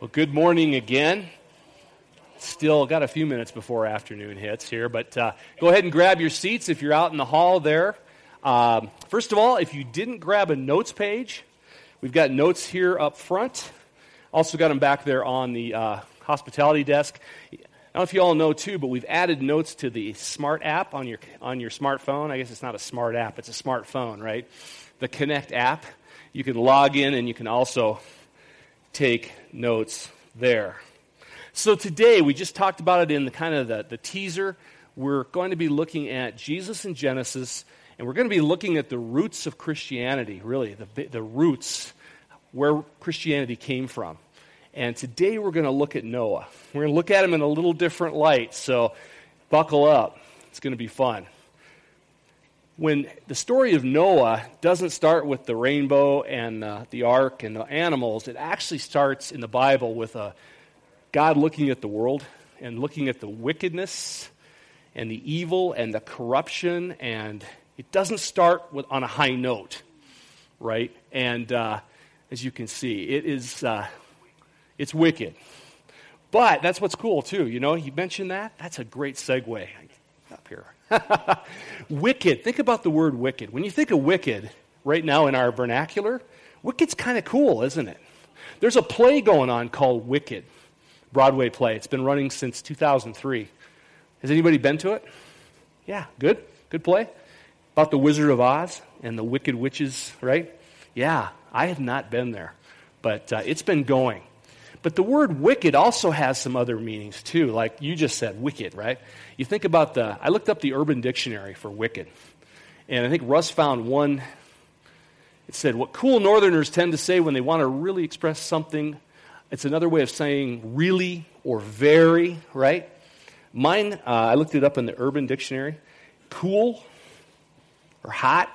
Well, good morning again. Still got a few minutes before afternoon hits here, but uh, go ahead and grab your seats if you're out in the hall there. Um, first of all, if you didn't grab a notes page, we've got notes here up front. Also, got them back there on the uh, hospitality desk. I don't know if you all know too, but we've added notes to the smart app on your on your smartphone. I guess it's not a smart app; it's a smartphone, right? The Connect app. You can log in, and you can also take notes there. So today, we just talked about it in the kind of the, the teaser. We're going to be looking at Jesus in Genesis, and we're going to be looking at the roots of Christianity, really, the, the roots where Christianity came from. And today we're going to look at Noah. We're going to look at him in a little different light, so buckle up. It's going to be fun when the story of Noah doesn't start with the rainbow and uh, the ark and the animals, it actually starts in the Bible with a God looking at the world and looking at the wickedness and the evil and the corruption, and it doesn't start with, on a high note, right? And uh, as you can see, it is uh, it's wicked. But that's what's cool too. You know, you mentioned that. That's a great segue here. wicked. Think about the word wicked. When you think of wicked right now in our vernacular, wicked's kind of cool, isn't it? There's a play going on called Wicked, Broadway play. It's been running since 2003. Has anybody been to it? Yeah, good. Good play. About the Wizard of Oz and the wicked witches, right? Yeah, I have not been there, but uh, it's been going. But the word wicked also has some other meanings too, like you just said, wicked, right? You think about the, I looked up the Urban Dictionary for wicked, and I think Russ found one. It said, What cool northerners tend to say when they want to really express something, it's another way of saying really or very, right? Mine, uh, I looked it up in the Urban Dictionary. Cool or hot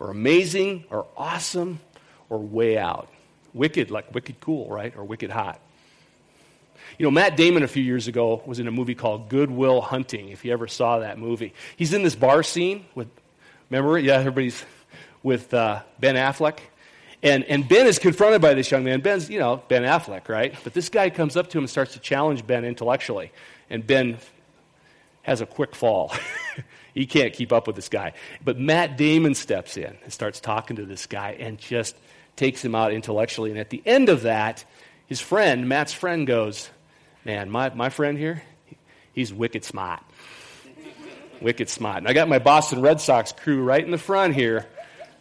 or amazing or awesome or way out. Wicked, like wicked cool, right? Or wicked hot. You know, Matt Damon a few years ago was in a movie called Good Will Hunting, if you ever saw that movie. He's in this bar scene with, remember? Yeah, everybody's with uh, Ben Affleck. And, and Ben is confronted by this young man. Ben's, you know, Ben Affleck, right? But this guy comes up to him and starts to challenge Ben intellectually. And Ben has a quick fall. he can't keep up with this guy. But Matt Damon steps in and starts talking to this guy and just takes him out intellectually. And at the end of that, his friend, Matt's friend, goes, Man, my, my friend here, he's wicked smart. wicked smart. And I got my Boston Red Sox crew right in the front here.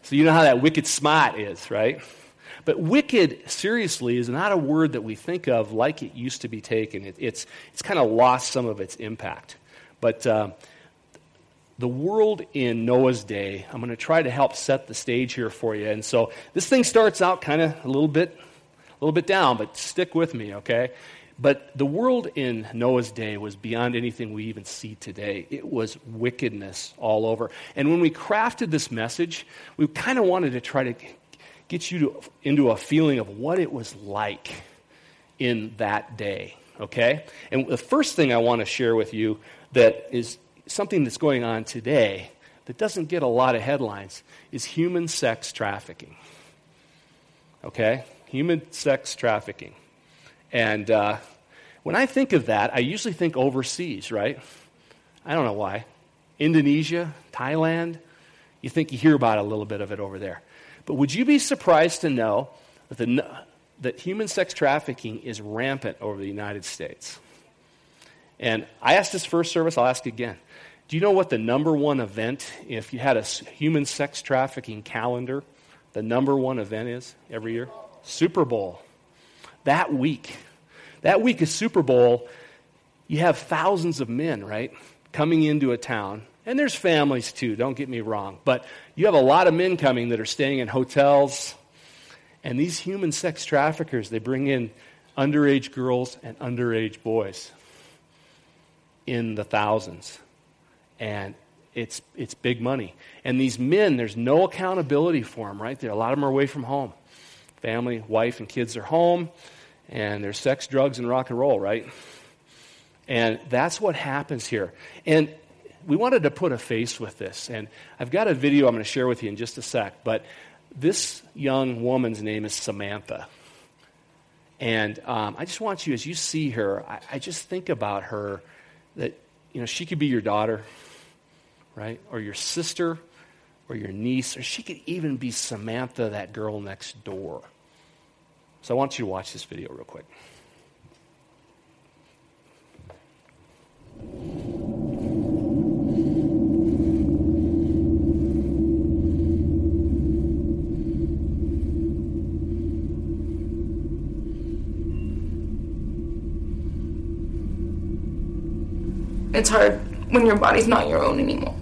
So you know how that wicked smart is, right? But wicked, seriously, is not a word that we think of like it used to be taken. It, it's it's kind of lost some of its impact. But uh, the world in Noah's day, I'm going to try to help set the stage here for you. And so this thing starts out kind of a little bit, a little bit down, but stick with me, okay? But the world in Noah's day was beyond anything we even see today. It was wickedness all over. And when we crafted this message, we kind of wanted to try to get you to, into a feeling of what it was like in that day, okay? And the first thing I want to share with you that is something that's going on today that doesn't get a lot of headlines is human sex trafficking. Okay? Human sex trafficking. And uh, when I think of that, I usually think overseas, right? I don't know why. Indonesia, Thailand, you think you hear about a little bit of it over there. But would you be surprised to know that, the, that human sex trafficking is rampant over the United States? And I asked this first service, I'll ask again. Do you know what the number one event, if you had a human sex trafficking calendar, the number one event is every year? Super Bowl. That week. That week is Super Bowl. You have thousands of men, right, coming into a town. And there's families too, don't get me wrong. But you have a lot of men coming that are staying in hotels. And these human sex traffickers, they bring in underage girls and underage boys in the thousands. And it's, it's big money. And these men, there's no accountability for them, right? There, a lot of them are away from home. Family, wife, and kids are home, and there's sex, drugs, and rock and roll, right? And that's what happens here. And we wanted to put a face with this. And I've got a video I'm going to share with you in just a sec. But this young woman's name is Samantha. And um, I just want you, as you see her, I, I just think about her that, you know, she could be your daughter, right? Or your sister, or your niece, or she could even be Samantha, that girl next door. So I want you to watch this video real quick. It's hard when your body's not your own anymore.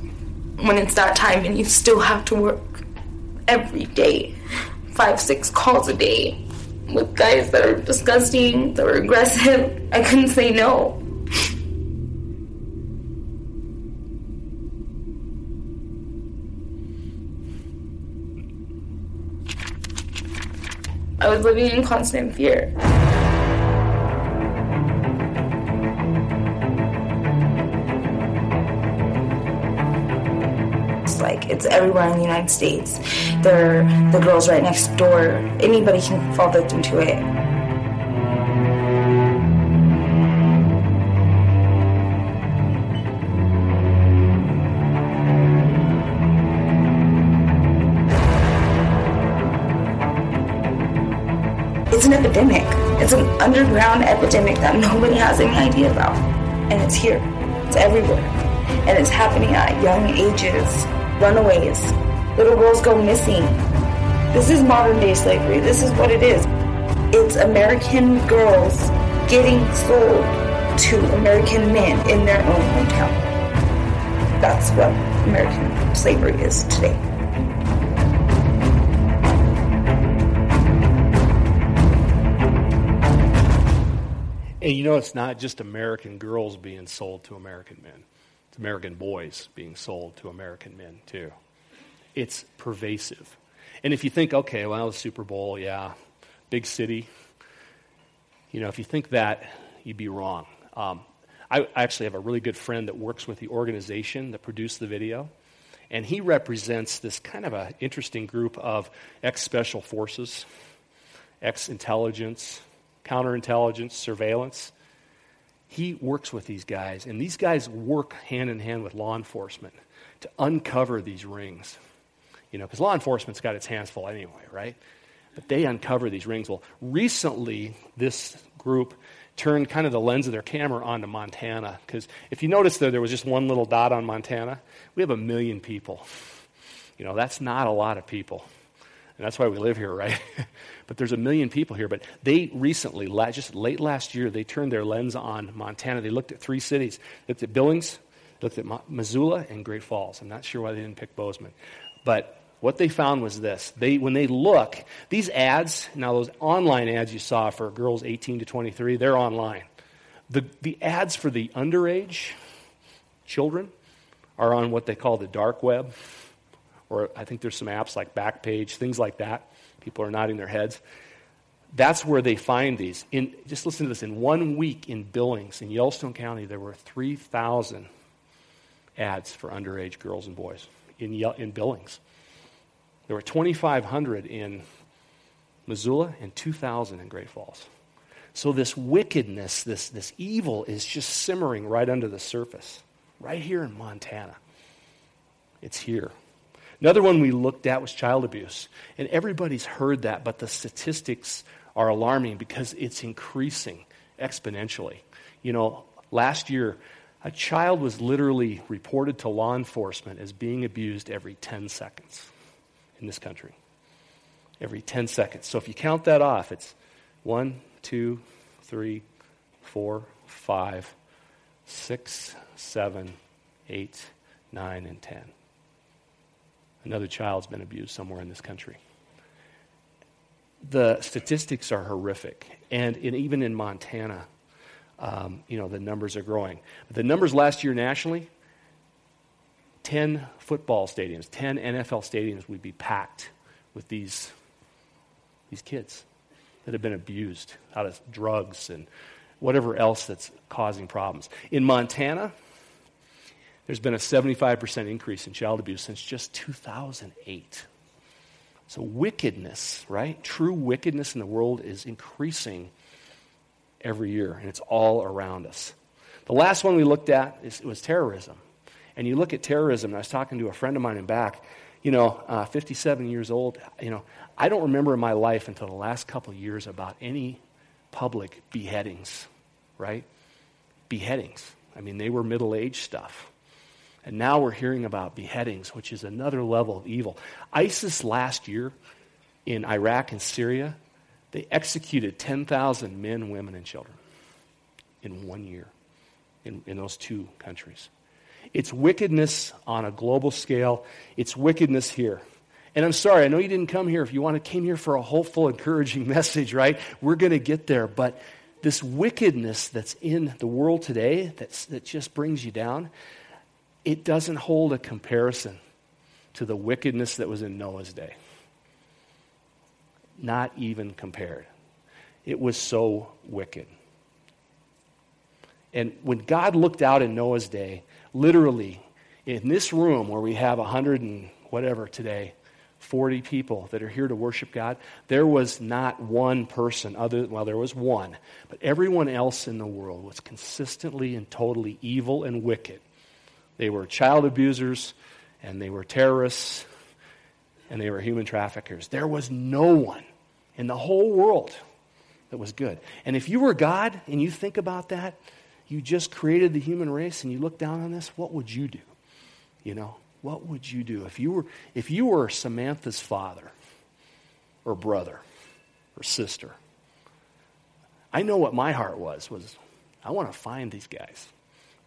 When it's that time and you still have to work every day, five, six calls a day with guys that are disgusting, that are aggressive. I couldn't say no. I was living in constant fear. It's everywhere in the United States. There, the girls right next door. Anybody can fall victim to it. It's an epidemic. It's an underground epidemic that nobody has any idea about. And it's here. It's everywhere. And it's happening at young ages. Runaways. Little girls go missing. This is modern day slavery. This is what it is. It's American girls getting sold to American men in their own hometown. That's what American slavery is today. And you know, it's not just American girls being sold to American men, American boys being sold to American men, too. It's pervasive. And if you think, okay, well, the Super Bowl, yeah, big city, you know, if you think that, you'd be wrong. Um, I actually have a really good friend that works with the organization that produced the video. And he represents this kind of an interesting group of ex special forces, ex intelligence, counterintelligence, surveillance. He works with these guys, and these guys work hand in hand with law enforcement to uncover these rings. You know, because law enforcement's got its hands full anyway, right? But they uncover these rings. Well, recently, this group turned kind of the lens of their camera onto Montana. Because if you notice there, there was just one little dot on Montana. We have a million people. You know, that's not a lot of people. And that's why we live here, right? but there's a million people here. But they recently, just late last year, they turned their lens on Montana. They looked at three cities. Looked at Billings, looked at Missoula, and Great Falls. I'm not sure why they didn't pick Bozeman. But what they found was this. They, when they look, these ads, now those online ads you saw for girls 18 to 23, they're online. The, the ads for the underage children are on what they call the dark web, or I think there's some apps like Backpage, things like that. People are nodding their heads. That's where they find these. In, just listen to this. In one week in Billings, in Yellowstone County, there were 3,000 ads for underage girls and boys in, in Billings. There were 2,500 in Missoula and 2,000 in Great Falls. So this wickedness, this, this evil is just simmering right under the surface, right here in Montana. It's here. Another one we looked at was child abuse. And everybody's heard that, but the statistics are alarming because it's increasing exponentially. You know, last year, a child was literally reported to law enforcement as being abused every 10 seconds in this country. Every 10 seconds. So if you count that off, it's one, two, three, four, five, six, seven, eight, nine, and 10. Another child's been abused somewhere in this country. The statistics are horrific. And in, even in Montana, um, you know, the numbers are growing. The numbers last year nationally 10 football stadiums, 10 NFL stadiums would be packed with these, these kids that have been abused out of drugs and whatever else that's causing problems. In Montana, there's been a 75% increase in child abuse since just 2008. So, wickedness, right? True wickedness in the world is increasing every year, and it's all around us. The last one we looked at is, was terrorism. And you look at terrorism, and I was talking to a friend of mine in back, you know, uh, 57 years old. You know, I don't remember in my life until the last couple years about any public beheadings, right? Beheadings. I mean, they were middle age stuff. And now we're hearing about beheadings, which is another level of evil. ISIS last year in Iraq and Syria, they executed 10,000 men, women, and children in one year in, in those two countries. It's wickedness on a global scale, it's wickedness here. And I'm sorry, I know you didn't come here if you want to came here for a hopeful, encouraging message, right? We're going to get there. But this wickedness that's in the world today that's, that just brings you down, it doesn't hold a comparison to the wickedness that was in Noah's day. Not even compared. It was so wicked. And when God looked out in Noah's day, literally, in this room where we have a hundred and whatever today, 40 people that are here to worship God, there was not one person other well there was one, but everyone else in the world was consistently and totally evil and wicked. They were child abusers and they were terrorists and they were human traffickers. There was no one in the whole world that was good. And if you were God and you think about that, you just created the human race and you look down on this, what would you do? You know, what would you do if you were if you were Samantha's father or brother or sister? I know what my heart was was I want to find these guys,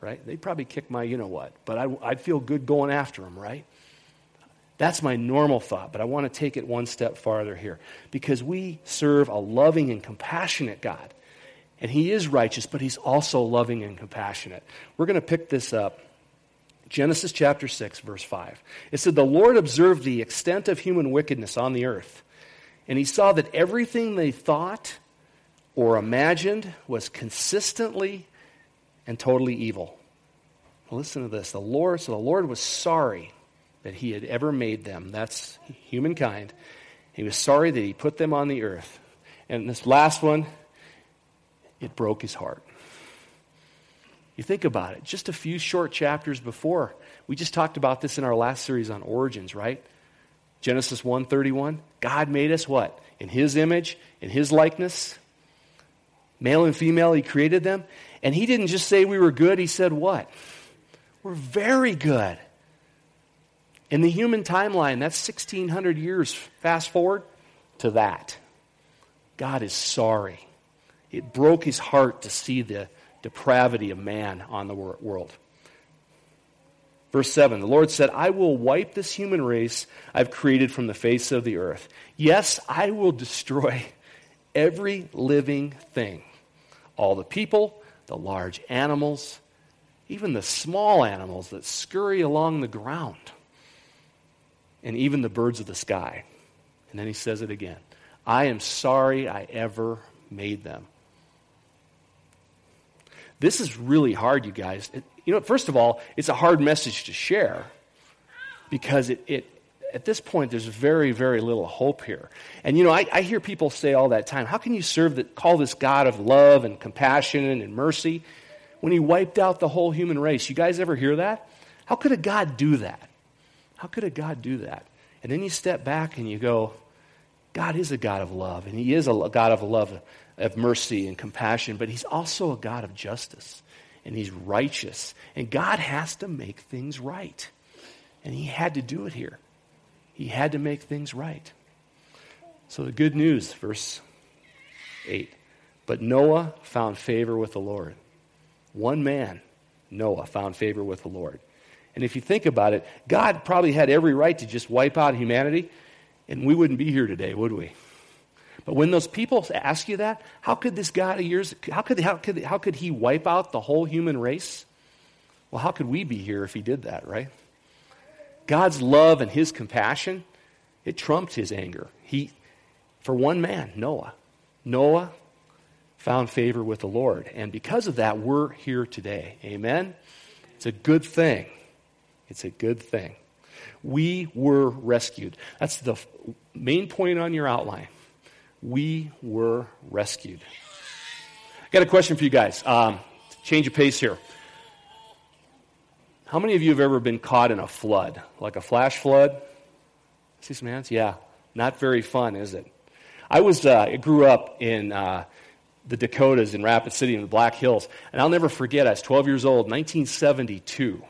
right? They'd probably kick my you know what, but I, I'd feel good going after them, right? That's my normal thought, but I want to take it one step farther here because we serve a loving and compassionate God. And He is righteous, but He's also loving and compassionate. We're going to pick this up Genesis chapter 6, verse 5. It said, The Lord observed the extent of human wickedness on the earth, and he saw that everything they thought or imagined was consistently and totally evil. listen to this. The Lord, so the Lord was sorry that he had ever made them. That's humankind. He was sorry that he put them on the earth. And this last one, it broke his heart. You think about it, just a few short chapters before, we just talked about this in our last series on origins, right? Genesis 1:31, God made us what? In his image, in his likeness. Male and female he created them, and he didn't just say we were good, he said what? We're very good. In the human timeline, that's 1600 years fast forward to that. God is sorry. It broke his heart to see the depravity of man on the world. Verse 7 The Lord said, I will wipe this human race I've created from the face of the earth. Yes, I will destroy every living thing all the people, the large animals, even the small animals that scurry along the ground, and even the birds of the sky. And then he says it again I am sorry I ever made them. This is really hard, you guys. It, you know, first of all, it's a hard message to share because it, it at this point, there's very, very little hope here. And you know, I, I, hear people say all that time, how can you serve that, call this God of love and compassion and mercy when he wiped out the whole human race? You guys ever hear that? How could a God do that? How could a God do that? And then you step back and you go, God is a God of love, and he is a God of love of mercy and compassion, but he's also a God of justice and he's righteous. And God has to make things right. And he had to do it here. He had to make things right. So the good news, verse 8. But Noah found favor with the Lord. One man, Noah, found favor with the Lord. And if you think about it, God probably had every right to just wipe out humanity, and we wouldn't be here today, would we? But when those people ask you that, how could this God of yours, how could, how, could, how could he wipe out the whole human race? Well, how could we be here if he did that, right? God's love and his compassion, it trumped his anger. He, for one man, Noah, Noah found favor with the Lord. And because of that, we're here today. Amen? It's a good thing. It's a good thing. We were rescued. That's the main point on your outline. We were rescued. I got a question for you guys. Um, change of pace here. How many of you have ever been caught in a flood, like a flash flood? See some hands? Yeah. Not very fun, is it? I was, uh, I grew up in uh, the Dakotas in Rapid City in the Black Hills, and I'll never forget, I was 12 years old, 1972.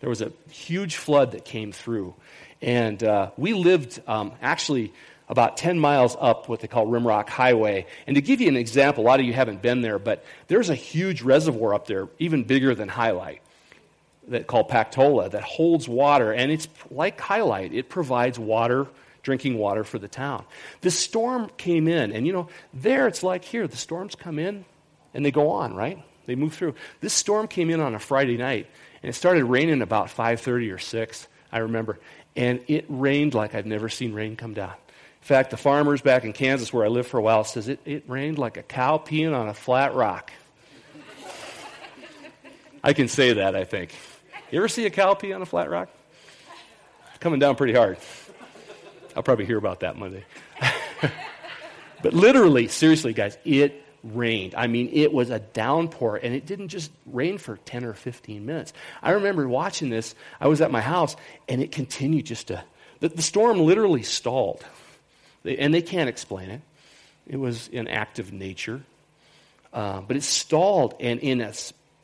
There was a huge flood that came through, and uh, we lived um, actually about 10 miles up what they call Rimrock Highway. And to give you an example, a lot of you haven't been there, but there's a huge reservoir up there, even bigger than Hyalite, that called Pactola, that holds water, and it's like Hyalite. It provides water drinking water for the town. This storm came in, and you know, there it's like here, the storms come in and they go on, right? They move through. This storm came in on a Friday night, and it started raining about 5:30 or 6, I remember. And it rained like I've never seen rain come down. In fact, the farmers back in Kansas where I lived for a while says it, it rained like a cow peeing on a flat rock. I can say that, I think. You ever see a cow pee on a flat rock? Coming down pretty hard. I'll probably hear about that Monday. but literally, seriously, guys, it rained. I mean, it was a downpour, and it didn't just rain for 10 or 15 minutes. I remember watching this. I was at my house, and it continued just to. The, the storm literally stalled, and they can't explain it. It was an act of nature. Uh, but it stalled, and in a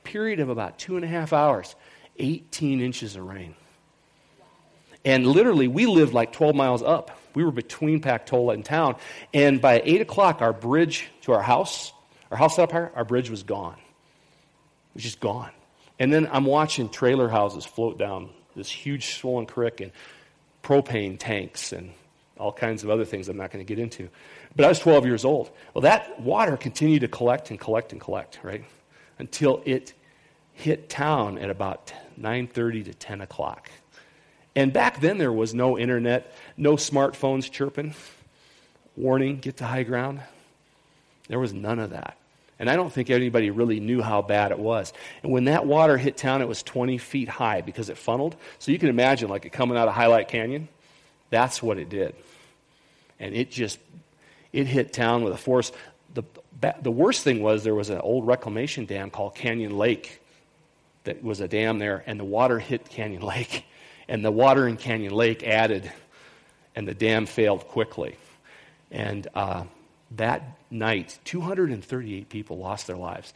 period of about two and a half hours, 18 inches of rain. And literally, we lived like 12 miles up. We were between Pactola and town. And by 8 o'clock, our bridge to our house, our house up here, our bridge was gone. It was just gone. And then I'm watching trailer houses float down this huge swollen creek and propane tanks and all kinds of other things I'm not going to get into. But I was 12 years old. Well, that water continued to collect and collect and collect, right? Until it hit town at about 9.30 to 10 o'clock. And back then, there was no internet, no smartphones chirping, warning, get to high ground. There was none of that. And I don't think anybody really knew how bad it was. And when that water hit town, it was 20 feet high because it funneled. So you can imagine, like it coming out of Hyalite Canyon. That's what it did. And it just, it hit town with a force. The, the worst thing was there was an old reclamation dam called Canyon Lake that was a dam there, and the water hit Canyon Lake and the water in Canyon Lake added, and the dam failed quickly. And uh, that night, 238 people lost their lives.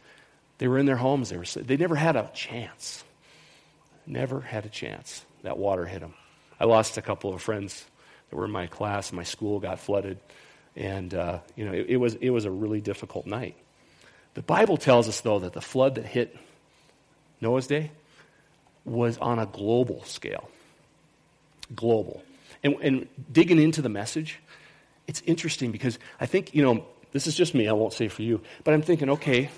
They were in their homes. They, were, they never had a chance. Never had a chance. That water hit them. I lost a couple of friends that were in my class. My school got flooded. And, uh, you know, it, it, was, it was a really difficult night. The Bible tells us, though, that the flood that hit Noah's day was on a global scale global. And, and digging into the message, it's interesting because I think, you know, this is just me, I won't say for you, but I'm thinking, okay,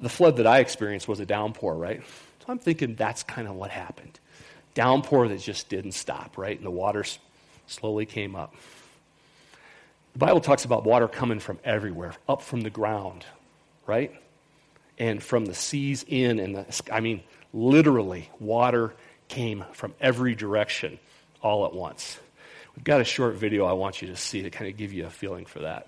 the flood that I experienced was a downpour, right? So I'm thinking that's kind of what happened. Downpour that just didn't stop, right? And the water slowly came up. The Bible talks about water coming from everywhere, up from the ground, right? And from the seas in, and the, I mean, literally, water came from every direction all at once. We've got a short video I want you to see to kind of give you a feeling for that.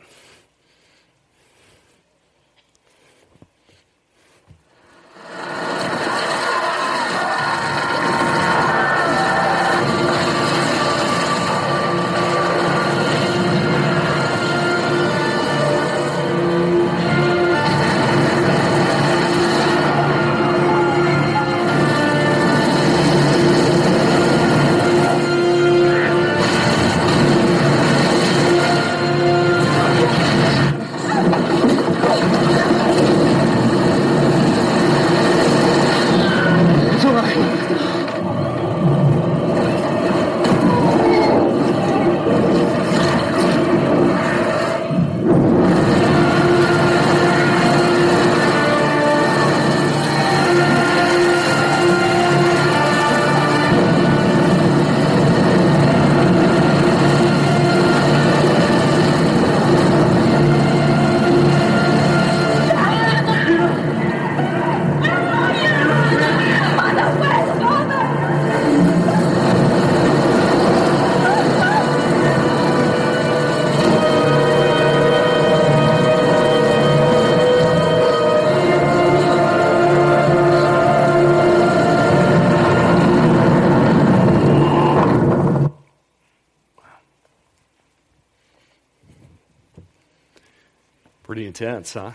Pretty intense, huh?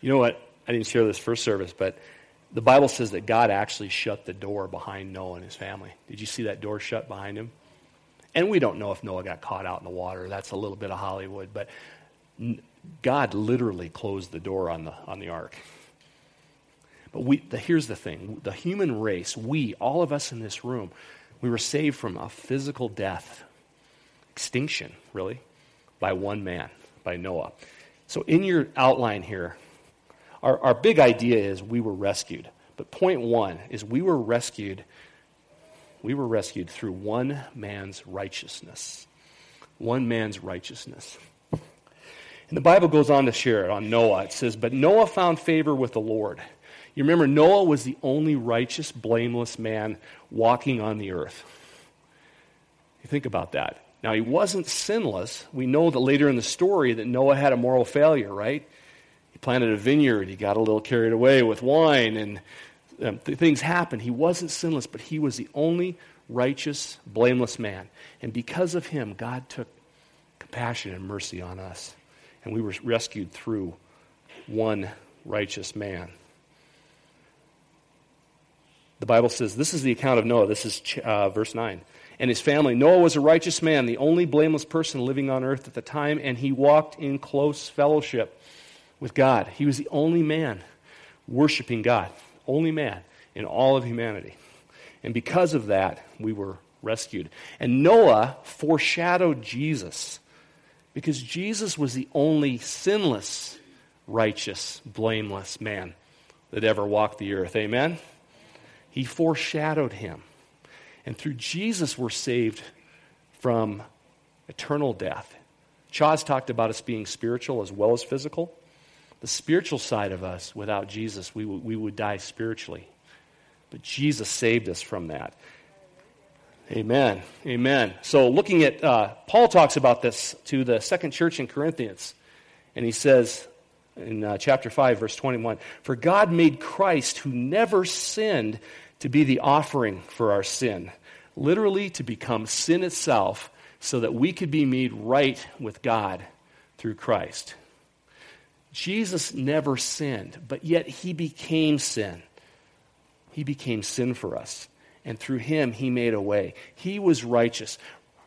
You know what? I didn't share this first service, but the Bible says that God actually shut the door behind Noah and his family. Did you see that door shut behind him? And we don't know if Noah got caught out in the water. That's a little bit of Hollywood, but God literally closed the door on the on the ark. But we, the, here's the thing: the human race, we, all of us in this room, we were saved from a physical death, extinction, really, by one man, by Noah. So in your outline here, our, our big idea is we were rescued. But point one is we were rescued. We were rescued through one man's righteousness. One man's righteousness. And the Bible goes on to share it on Noah. It says, But Noah found favor with the Lord. You remember, Noah was the only righteous, blameless man walking on the earth. You think about that. Now, he wasn't sinless. We know that later in the story that Noah had a moral failure, right? He planted a vineyard. He got a little carried away with wine, and um, th- things happened. He wasn't sinless, but he was the only righteous, blameless man. And because of him, God took compassion and mercy on us. And we were rescued through one righteous man. The Bible says this is the account of Noah. This is uh, verse 9. And his family. Noah was a righteous man, the only blameless person living on earth at the time, and he walked in close fellowship with God. He was the only man worshiping God, only man in all of humanity. And because of that, we were rescued. And Noah foreshadowed Jesus because Jesus was the only sinless, righteous, blameless man that ever walked the earth. Amen? He foreshadowed him. And through Jesus, we're saved from eternal death. Chaz talked about us being spiritual as well as physical the spiritual side of us, without Jesus, we, w- we would die spiritually. But Jesus saved us from that. Amen. Amen. So, looking at, uh, Paul talks about this to the second church in Corinthians. And he says in uh, chapter 5, verse 21 For God made Christ, who never sinned, to be the offering for our sin, literally to become sin itself, so that we could be made right with God through Christ. Jesus never sinned, but yet he became sin. He became sin for us. And through him, he made a way. He was righteous.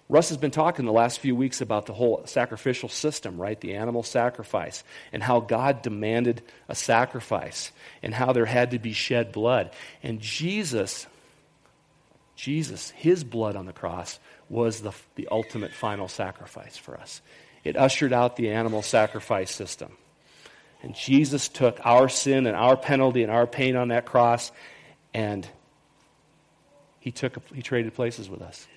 Russ has been talking the last few weeks about the whole sacrificial system, right? The animal sacrifice, and how God demanded a sacrifice, and how there had to be shed blood. And Jesus, Jesus, his blood on the cross was the, the ultimate final sacrifice for us. It ushered out the animal sacrifice system. And Jesus took our sin and our penalty and our pain on that cross, and he took he traded places with us.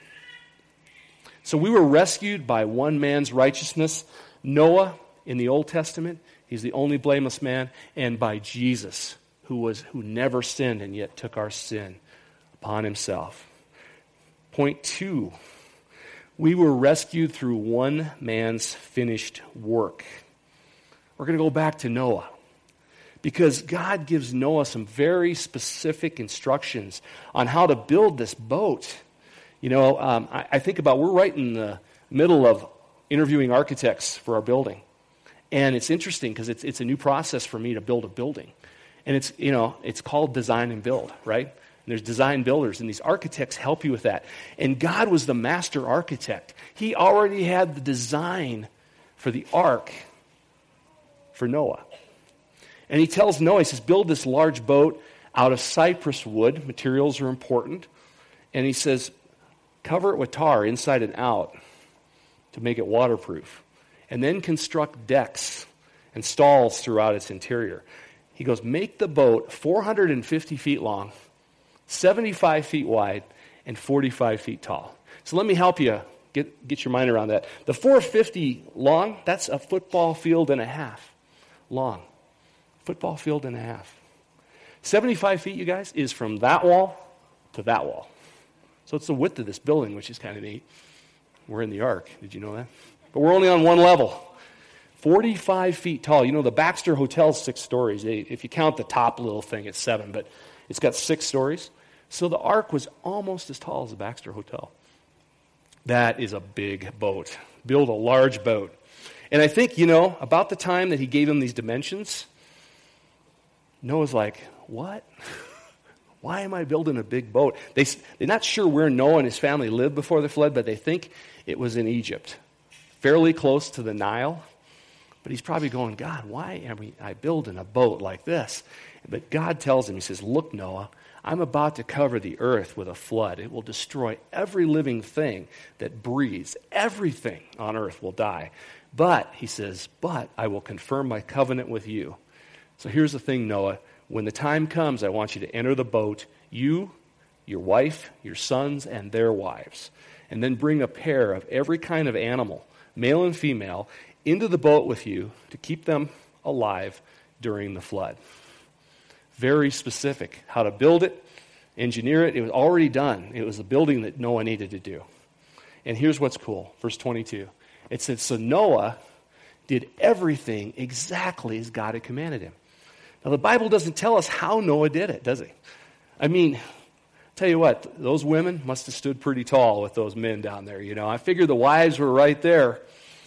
So we were rescued by one man's righteousness. Noah in the Old Testament, he's the only blameless man, and by Jesus, who was who never sinned and yet took our sin upon himself. Point two. We were rescued through one man's finished work. We're going to go back to Noah because God gives Noah some very specific instructions on how to build this boat. You know, um, I, I, think about we're right in the middle of interviewing architects for our building. And it's interesting because it's, it's a new process for me to build a building. And it's, you know, it's called design and build, right? And there's design builders, and these architects help you with that. And God was the master architect. He already had the design for the ark for Noah. And he tells Noah, he says, build this large boat out of cypress wood. Materials are important. And he says, cover it with tar inside and out to make it waterproof. And then construct decks and stalls throughout its interior. He goes, make the boat 450 feet long, 75 feet wide, and 45 feet tall. So let me help you get, get your mind around that. The 450 long, that's a football field and a half long. Football field and a half. 75 feet, you guys, is from that wall to that wall. So it's the width of this building, which is kind of neat. We're in the ark. Did you know that? But we're only on one level. 45 feet tall. You know, the Baxter Hotel's six stories. If you count the top little thing, it's seven, but it's got six stories. So the ark was almost as tall as the Baxter Hotel. That is a big boat. Build a large boat. And I think, you know, about the time that he gave him these dimensions, Noah's like, What? Why am I building a big boat? They, they're not sure where Noah and his family lived before the flood, but they think it was in Egypt, fairly close to the Nile. But he's probably going, God, why am I building a boat like this? But God tells him, He says, Look, Noah, I'm about to cover the earth with a flood. It will destroy every living thing that breathes. Everything on earth will die. But, he says, but I will confirm my covenant with you. So here's the thing, Noah. When the time comes, I want you to enter the boat, you, your wife, your sons, and their wives, and then bring a pair of every kind of animal, male and female, into the boat with you to keep them alive during the flood. Very specific. How to build it, engineer it. It was already done. It was the building that Noah needed to do. And here's what's cool verse 22. It says, So Noah did everything exactly as God had commanded him. Now, the Bible doesn't tell us how Noah did it, does it? I mean, tell you what, those women must have stood pretty tall with those men down there, you know. I figure the wives were right there.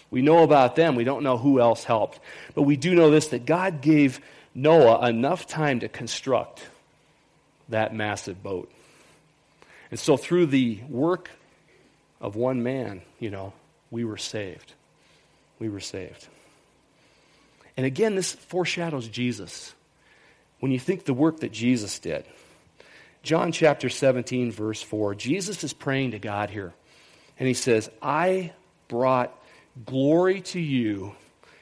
We know about them. We don't know who else helped. But we do know this that God gave Noah enough time to construct that massive boat. And so, through the work of one man, you know, we were saved. We were saved. And again, this foreshadows Jesus. When you think the work that Jesus did, John chapter 17, verse 4, Jesus is praying to God here. And he says, I brought glory to you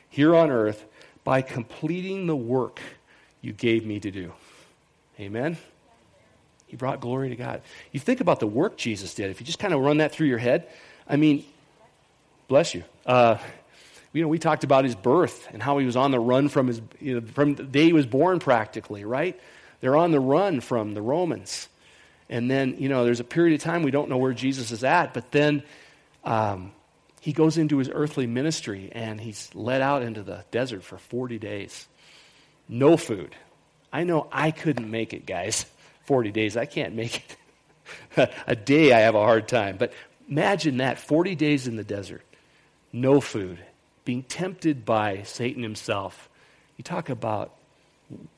here on earth by completing the work you gave me to do. Amen? He brought glory to God. You think about the work Jesus did. If you just kind of run that through your head, I mean, bless you. Uh, you know, we talked about his birth and how he was on the run from his, you know, from the day he was born, practically, right? They're on the run from the Romans. And then, you know, there's a period of time we don't know where Jesus is at, but then um, he goes into his earthly ministry and he's led out into the desert for 40 days. No food. I know I couldn't make it, guys. 40 days, I can't make it. a day, I have a hard time. But imagine that 40 days in the desert, no food, being tempted by Satan himself. You talk about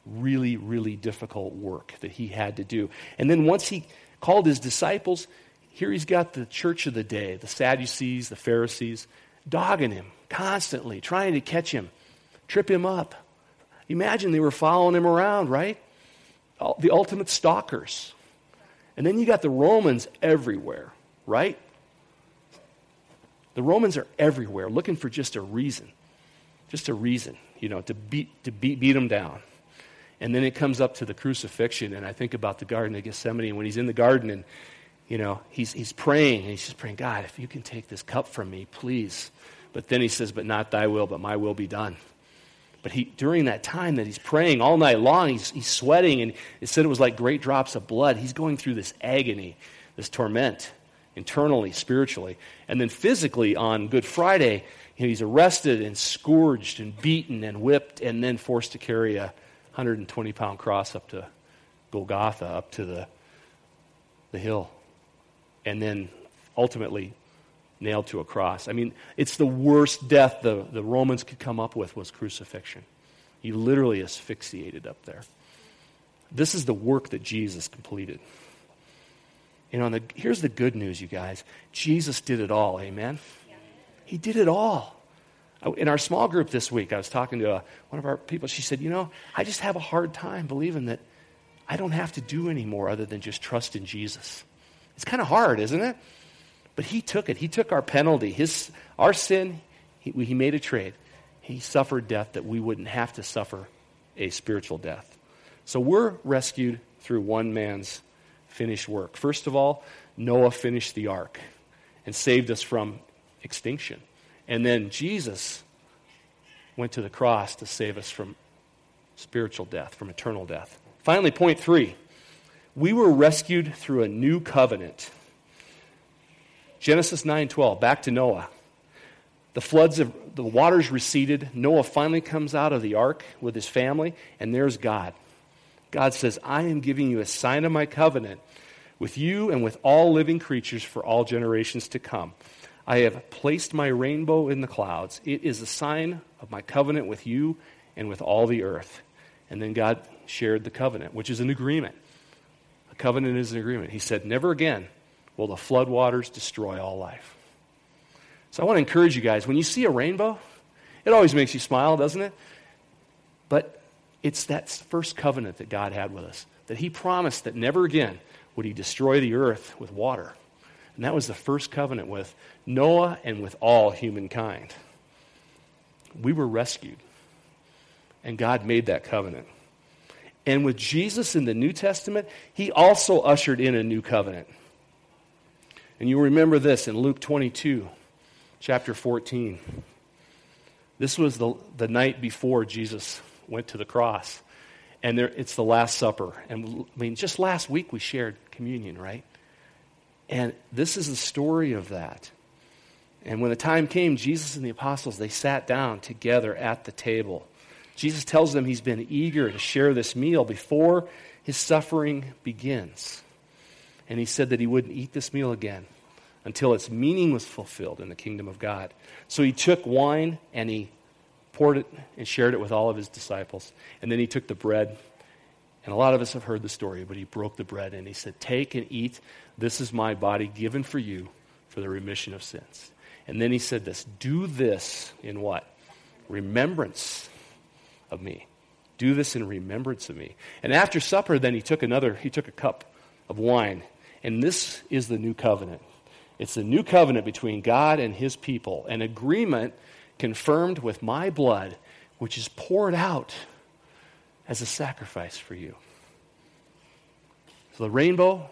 really, really difficult work that he had to do. And then once he called his disciples, here he's got the church of the day, the Sadducees, the Pharisees, dogging him constantly, trying to catch him, trip him up. Imagine they were following him around, right? The ultimate stalkers. And then you got the Romans everywhere, right? The Romans are everywhere looking for just a reason, just a reason, you know, to beat, to beat, beat them down. And then it comes up to the crucifixion, and I think about the Garden of Gethsemane, and when he's in the garden and you know, he's, he's praying, and he's just praying, God, if you can take this cup from me, please. But then he says, But not thy will, but my will be done. But he, during that time that he's praying all night long, he's, he's sweating, and it said it was like great drops of blood. He's going through this agony, this torment, internally, spiritually. And then physically, on Good Friday, you know, he's arrested and scourged and beaten and whipped, and then forced to carry a 120 pound cross up to Golgotha, up to the, the hill and then ultimately nailed to a cross. I mean, it's the worst death the, the Romans could come up with was crucifixion. He literally asphyxiated up there. This is the work that Jesus completed. You know, the, here's the good news, you guys. Jesus did it all, amen? He did it all. In our small group this week, I was talking to a, uh, one of our people. She said, You know, I just have a hard time believing that I don't have to do any more other than just trust in Jesus. It's kind of hard, isn't it? But he took it. He took our penalty. His, our sin, he, he made a trade. He suffered death that we wouldn't have to suffer a spiritual death. So we're rescued through one man's finished work. First of all, Noah finished the ark and saved us from extinction. And then Jesus went to the cross to save us from spiritual death, from eternal death. Finally, point three we were rescued through a new covenant. Genesis 9:12, back to Noah. The floods of the waters receded. Noah finally comes out of the ark with his family, and there's God. God says, I am giving you a sign of my covenant with you and with all living creatures for all generations to come. I have placed my rainbow in the clouds. It is a sign of my covenant with you and with all the earth. And then God shared the covenant, which is an agreement. A covenant is an agreement. He said, Never again will the floodwaters destroy all life. So I want to encourage you guys when you see a rainbow, it always makes you smile, doesn't it? But it's that first covenant that God had with us, that He promised that never again would He destroy the earth with water. And that was the first covenant with Noah and with all humankind. We were rescued, and God made that covenant. And with Jesus in the New Testament, He also ushered in a new covenant. And you remember this in Luke 22, chapter 14. This was the, the night before Jesus went to the cross. And there, it's the Last Supper. And I mean, just last week we shared communion, right? And this is the story of that. And when the time came, Jesus and the apostles, they sat down together at the table. Jesus tells them he's been eager to share this meal before his suffering begins. And he said that he wouldn't eat this meal again until its meaning was fulfilled in the kingdom of God. So he took wine and he poured it and shared it with all of his disciples. And then he took the bread. And a lot of us have heard the story, but he broke the bread and he said, Take and eat. This is my body given for you for the remission of sins. And then he said this Do this in what? Remembrance of me. Do this in remembrance of me. And after supper, then he took another, he took a cup of wine. And this is the new covenant. It's the new covenant between God and his people, an agreement confirmed with my blood, which is poured out as a sacrifice for you. So the rainbow,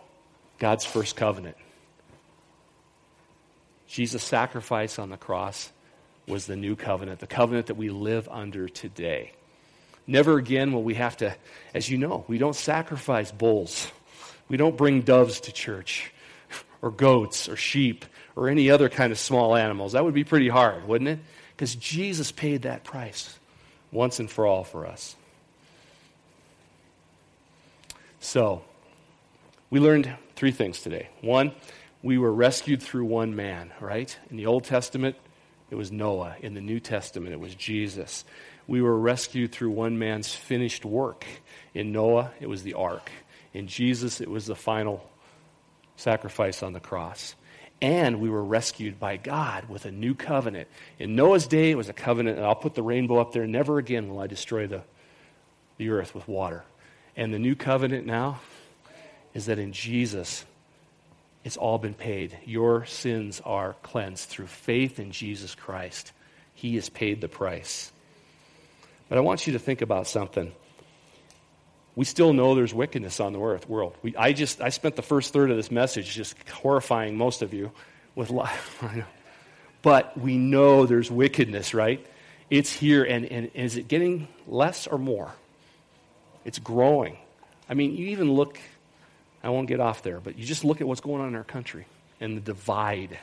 God's first covenant. Jesus' sacrifice on the cross was the new covenant, the covenant that we live under today. Never again will we have to, as you know, we don't sacrifice bulls. We don't bring doves to church, or goats, or sheep, or any other kind of small animals. That would be pretty hard, wouldn't it? Because Jesus paid that price once and for all for us. So, we learned three things today. One, we were rescued through one man, right? In the Old Testament, it was Noah. In the New Testament, it was Jesus. We were rescued through one man's finished work. In Noah, it was the ark. In Jesus, it was the final sacrifice on the cross and we were rescued by God with a new covenant. In Noah's day, it was a covenant, and I'll put the rainbow up there. Never again will I destroy the, the earth with water. And the new covenant now is that in Jesus, it's all been paid. Your sins are cleansed through faith in Jesus Christ. He has paid the price. But I want you to think about something we still know there's wickedness on the earth world. We, I just I spent the first third of this message just horrifying most of you with life. but we know there's wickedness, right? It's here, and, and is it getting less or more? It's growing. I mean, you even look, I won't get off there, but you just look at what's going on in our country and the divide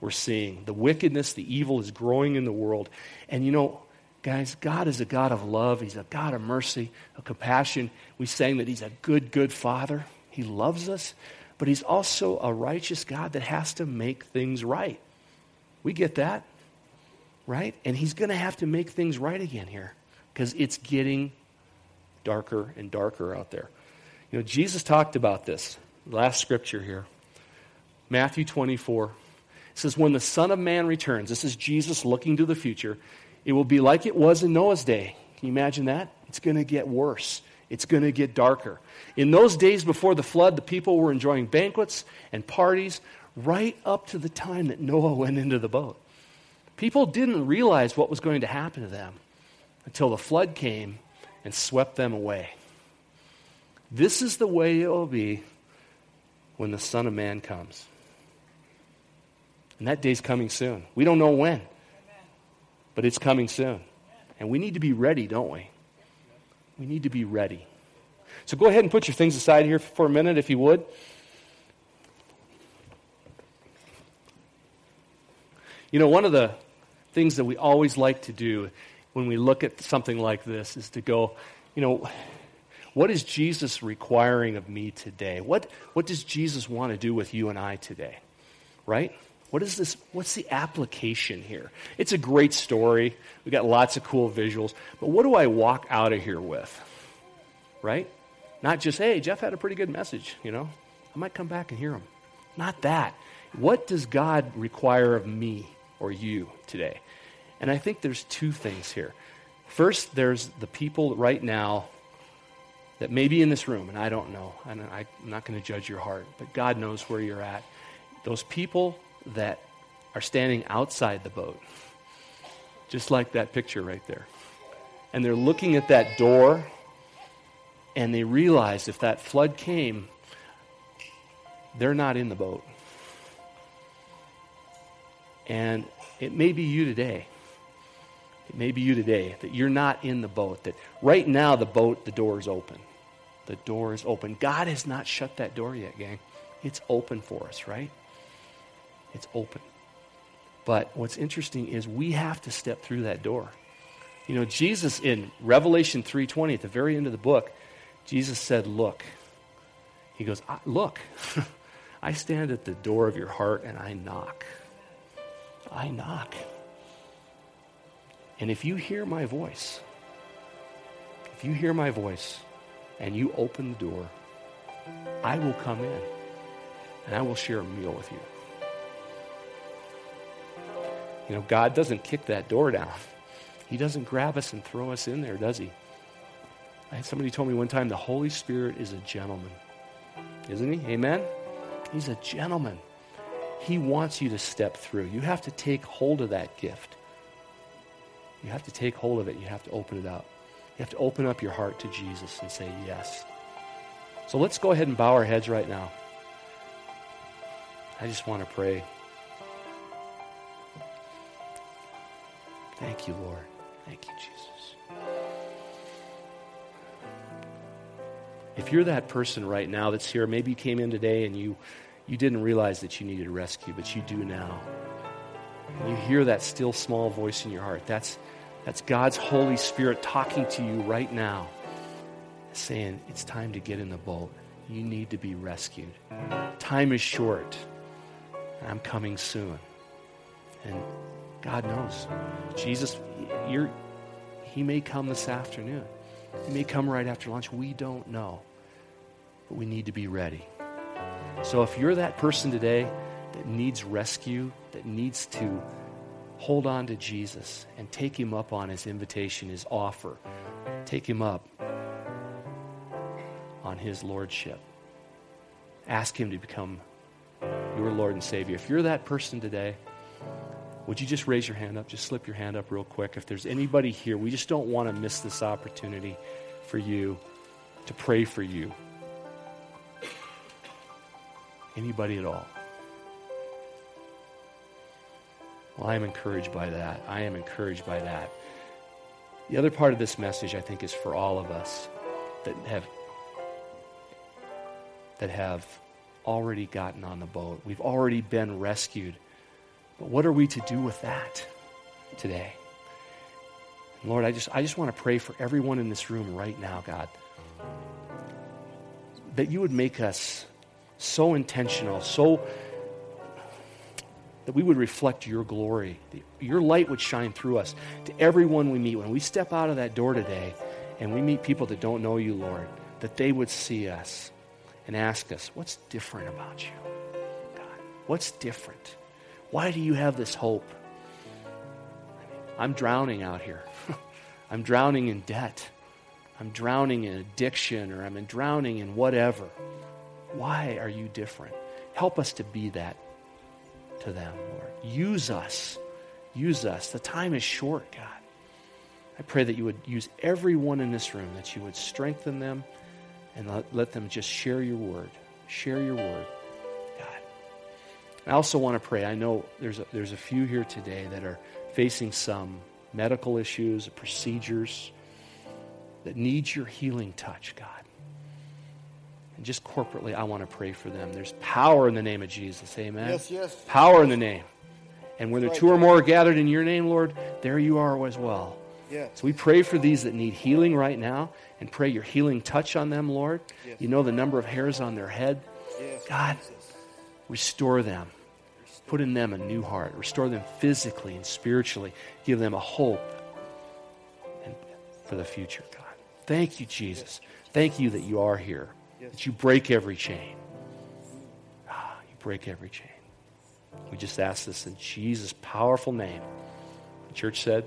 we're seeing. The wickedness, the evil is growing in the world. And you know, Guys, God is a God of love. He's a God of mercy, of compassion. We sang that He's a good, good Father. He loves us, but He's also a righteous God that has to make things right. We get that, right? And He's going to have to make things right again here because it's getting darker and darker out there. You know, Jesus talked about this. Last scripture here Matthew 24. It says, When the Son of Man returns, this is Jesus looking to the future. It will be like it was in Noah's day. Can you imagine that? It's going to get worse. It's going to get darker. In those days before the flood, the people were enjoying banquets and parties right up to the time that Noah went into the boat. People didn't realize what was going to happen to them until the flood came and swept them away. This is the way it will be when the Son of Man comes. And that day's coming soon. We don't know when but it's coming soon. And we need to be ready, don't we? We need to be ready. So go ahead and put your things aside here for a minute, if you would. You know, one of the things that we always like to do when we look at something like this is to go, you know, what is Jesus requiring of me today? What, what does Jesus want to do with you and I today? Right? What is this? What's the application here? It's a great story. We got lots of cool visuals. But what do I walk out of here with? Right? Not just, hey, Jeff had a pretty good message, you know? I might come back and hear him. Not that. What does God require of me or you today? And I think there's two things here. First, there's the people right now that may be in this room, and I don't know, and I'm not going to judge your heart, but God knows where you're at. Those people that are standing outside the boat, just like that picture right there. And they're looking at that door, and they realize if that flood came, they're not in the boat. And it may be you today. It may be you today that you're not in the boat, that right now the boat, the door is open. The door is open. God has not shut that door yet, gang. It's open for us, right? It's open. But what's interesting is we have to step through that door. You know, Jesus in Revelation 3:20 at the very end of the book, Jesus said, "Look." He goes, "Look. I stand at the door of your heart and I knock. I knock. And if you hear my voice, if you hear my voice and you open the door, I will come in and I will share a meal with you. You know, God doesn't kick that door down. He doesn't grab us and throw us in there, does he? I had somebody told me one time the Holy Spirit is a gentleman. Isn't he? Amen? He's a gentleman. He wants you to step through. You have to take hold of that gift. You have to take hold of it. You have to open it up. You have to open up your heart to Jesus and say yes. So let's go ahead and bow our heads right now. I just want to pray. Thank you, Lord. Thank you, Jesus. If you're that person right now that's here, maybe you came in today and you, you didn't realize that you needed a rescue, but you do now. And you hear that still small voice in your heart. That's, that's God's Holy Spirit talking to you right now, saying, It's time to get in the boat. You need to be rescued. Time is short. I'm coming soon. And God knows. Jesus, you're, He may come this afternoon. He may come right after lunch. We don't know. But we need to be ready. So if you're that person today that needs rescue, that needs to hold on to Jesus and take him up on his invitation, his offer, take him up on his lordship. Ask him to become your Lord and Savior. If you're that person today, would you just raise your hand up? Just slip your hand up real quick. If there's anybody here, we just don't want to miss this opportunity for you to pray for you. Anybody at all? Well, I am encouraged by that. I am encouraged by that. The other part of this message, I think, is for all of us that have that have already gotten on the boat. We've already been rescued. But what are we to do with that today? Lord, I just, I just want to pray for everyone in this room right now, God, that you would make us so intentional, so that we would reflect your glory. Your light would shine through us to everyone we meet. When we step out of that door today and we meet people that don't know you, Lord, that they would see us and ask us, What's different about you, God? What's different? Why do you have this hope? I'm drowning out here. I'm drowning in debt. I'm drowning in addiction or I'm drowning in whatever. Why are you different? Help us to be that to them, Lord. Use us. Use us. The time is short, God. I pray that you would use everyone in this room, that you would strengthen them and let, them just share your word. Share your word. I also want to pray. I know there's a, there's a few here today that are facing some medical issues, procedures that need your healing touch, God. And just corporately, I want to pray for them. There's power in the name of Jesus. Amen. Yes, yes. Power in the name. And where there two or more are gathered in your name, Lord, there you are as well. Yes. So we pray for these that need healing right now and pray your healing touch on them, Lord. Yes. You know the number of hairs on their head. Yes, God. Restore them. Put in them a new heart. Restore them physically and spiritually. Give them a hope and for the future, God. Thank you, Jesus. Thank you that you are here, that you break every chain. Ah, you break every chain. We just ask this in Jesus' powerful name. The church said,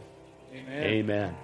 Amen. Amen.